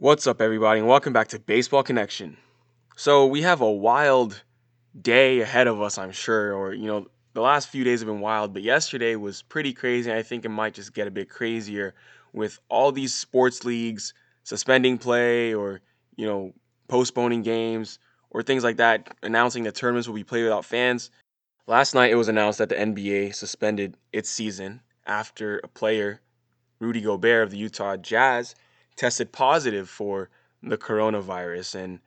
What's up, everybody, and welcome back to Baseball Connection. So, we have a wild day ahead of us, I'm sure, or, you know, the last few days have been wild, but yesterday was pretty crazy, I think it might just get a bit crazier with all these sports leagues suspending play or, you know, postponing games or things like that, announcing that tournaments will be played without fans. Last night, it was announced that the NBA suspended its season after a player, Rudy Gobert of the Utah Jazz, tested positive for the coronavirus. And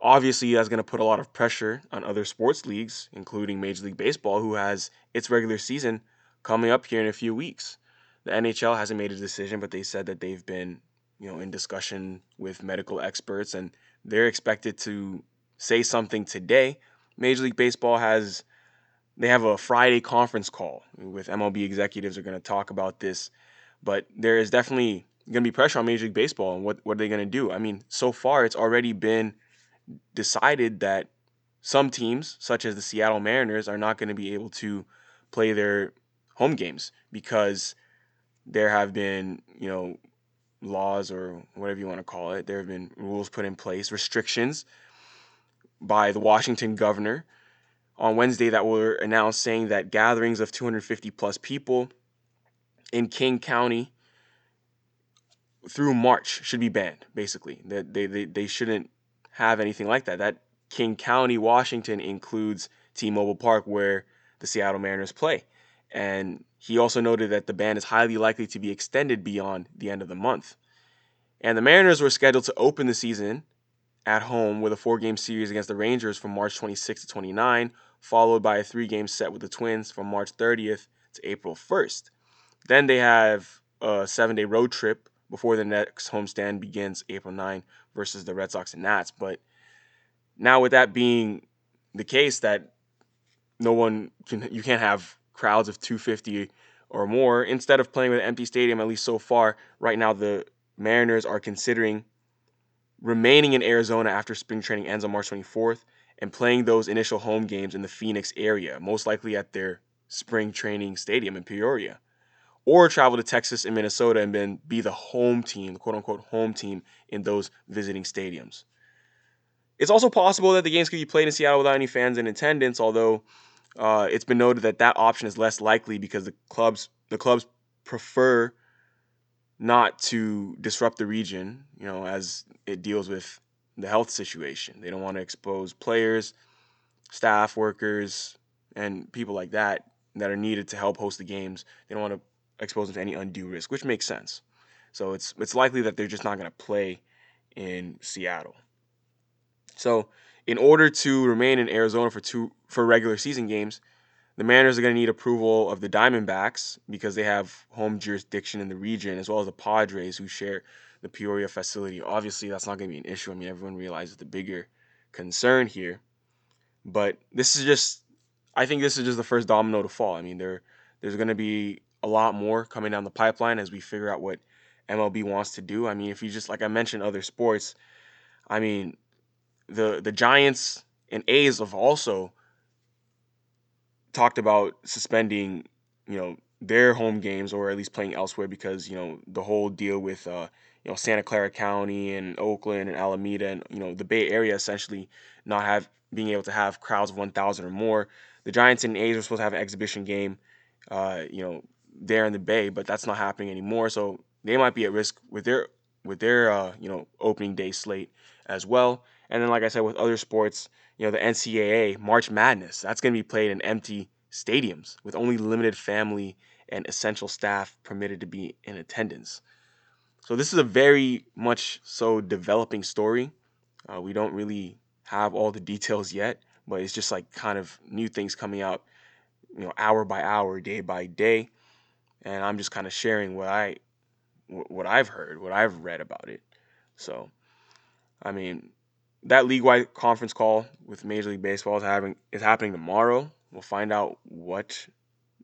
obviously, that's going to put a lot of pressure on other sports leagues, including Major League Baseball, who has its regular season coming up here in a few weeks. The NHL hasn't made a decision, but they said that they've been, you know, in discussion with medical experts and they're expected to say something today. Major League Baseball has they have a Friday conference call with MLB executives are going to talk about this, but there is definitely going to be pressure on Major League Baseball and what, what are they going to do? I mean, so far it's already been decided that some teams, such as the Seattle Mariners, are not going to be able to play their home games because there have been, you know, laws or whatever you want to call it. There have been rules put in place, restrictions by the Washington governor on Wednesday that were announced saying that gatherings of 250 plus people in King County through March should be banned, basically. That they, they, they shouldn't have anything like that. That King County, Washington includes T Mobile Park, where the Seattle Mariners play. And he also noted that the ban is highly likely to be extended beyond the end of the month. And the Mariners were scheduled to open the season at home with a four game series against the Rangers from March 26 to 29, followed by a three game set with the Twins from March 30th to April 1st. Then they have a seven day road trip before the next homestand begins April 9 versus the Red Sox and Nats. But now with that being the case that no one can you can't have crowds of 250 or more instead of playing with an empty stadium at least so far right now the Mariners are considering remaining in Arizona after spring training ends on March 24th and playing those initial home games in the Phoenix area most likely at their spring training stadium in Peoria or travel to Texas and Minnesota and then be the home team, quote unquote home team in those visiting stadiums. It's also possible that the games could be played in Seattle without any fans in attendance, although uh, it's been noted that that option is less likely because the clubs the clubs prefer not to disrupt the region, you know, as it deals with the health situation. They don't want to expose players, staff, workers, and people like that that are needed to help host the games. They don't want to expose them to any undue risk, which makes sense. So it's it's likely that they're just not going to play in Seattle. So in order to remain in Arizona for two for regular season games, the Mariners are going to need approval of the Diamondbacks because they have home jurisdiction in the region, as well as the Padres who share the Peoria facility. Obviously, that's not going to be an issue. I mean, everyone realizes the bigger concern here, but this is just. I think this is just the first domino to fall. I mean, there there's going to be a lot more coming down the pipeline as we figure out what MLB wants to do. I mean, if you just like I mentioned other sports, I mean, the the Giants and A's have also talked about suspending, you know, their home games or at least playing elsewhere because, you know, the whole deal with uh, you know, Santa Clara County and Oakland and Alameda and, you know, the Bay Area essentially not have being able to have crowds of 1,000 or more. The Giants and A's are supposed to have an exhibition game, uh, you know, there in the Bay, but that's not happening anymore. So they might be at risk with their with their uh, you know opening day slate as well. And then, like I said, with other sports, you know, the NCAA March Madness that's going to be played in empty stadiums with only limited family and essential staff permitted to be in attendance. So this is a very much so developing story. Uh, we don't really have all the details yet, but it's just like kind of new things coming out, you know, hour by hour, day by day and I'm just kind of sharing what I what I've heard, what I've read about it. So, I mean, that league-wide conference call with Major League Baseball is having is happening tomorrow. We'll find out what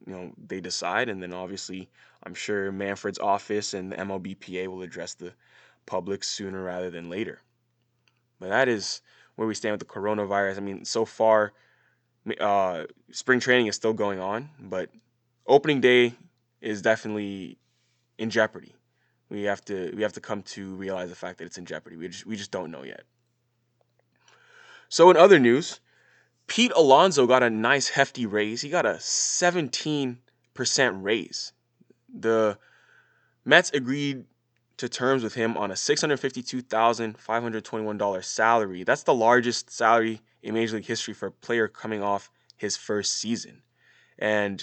you know they decide, and then obviously, I'm sure Manfred's office and the MLBPA will address the public sooner rather than later. But that is where we stand with the coronavirus. I mean, so far, uh, spring training is still going on, but opening day is definitely in jeopardy we have to we have to come to realize the fact that it's in jeopardy. We just we just don't know yet. So in other news, Pete Alonso got a nice hefty raise. He got a 17% raise. The Mets agreed to terms with him on a $652,521 salary. That's the largest salary in Major League history for a player coming off his first season. And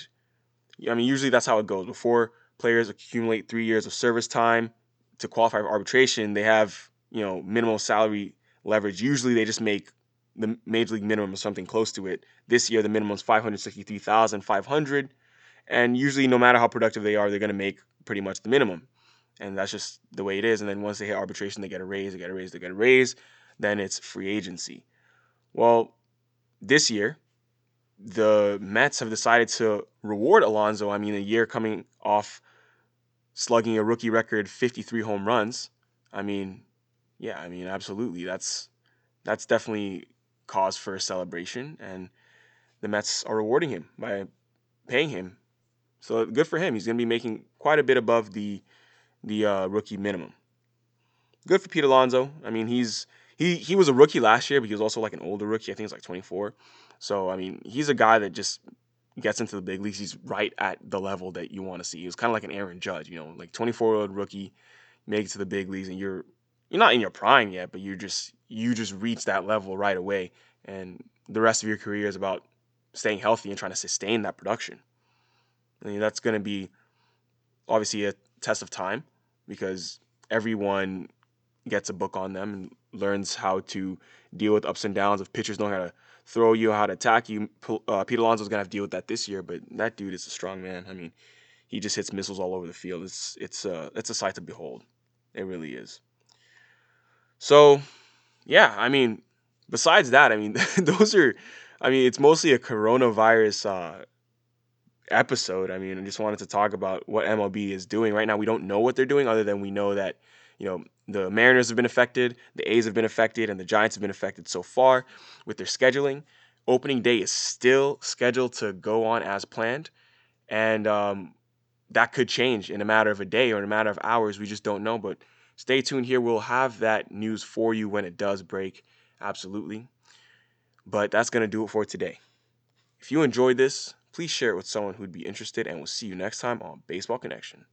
I mean, usually that's how it goes. Before players accumulate three years of service time to qualify for arbitration, they have, you know, minimal salary leverage. Usually they just make the major league minimum or something close to it. This year the minimum is 563,500 and usually no matter how productive they are, they're going to make pretty much the minimum. And that's just the way it is. And then once they hit arbitration, they get a raise, they get a raise, they get a raise, then it's free agency. Well, this year, the Mets have decided to reward Alonso. I mean, a year coming off slugging a rookie record 53 home runs. I mean, yeah, I mean, absolutely. That's that's definitely cause for a celebration, and the Mets are rewarding him by paying him. So good for him. He's going to be making quite a bit above the the uh, rookie minimum. Good for Pete Alonso. I mean, he's he he was a rookie last year, but he was also like an older rookie. I think he's like 24. So I mean, he's a guy that just gets into the big leagues. He's right at the level that you want to see. He was kind of like an Aaron Judge, you know, like 24 year old rookie, make it to the big leagues, and you're you're not in your prime yet, but you're just you just reach that level right away, and the rest of your career is about staying healthy and trying to sustain that production. I mean, that's going to be obviously a test of time because everyone gets a book on them and learns how to deal with ups and downs of pitchers knowing how to throw you, how to attack you. Uh, Pete Alonso's gonna have to deal with that this year, but that dude is a strong man. I mean, he just hits missiles all over the field. It's it's uh it's a sight to behold. It really is. So, yeah, I mean, besides that, I mean, those are, I mean, it's mostly a coronavirus uh, episode. I mean, I just wanted to talk about what MLB is doing right now. We don't know what they're doing, other than we know that you know the Mariners have been affected, the A's have been affected, and the Giants have been affected so far with their scheduling. Opening day is still scheduled to go on as planned, and um, that could change in a matter of a day or in a matter of hours. We just don't know. But stay tuned here. We'll have that news for you when it does break. Absolutely. But that's going to do it for today. If you enjoyed this, please share it with someone who'd be interested, and we'll see you next time on Baseball Connection.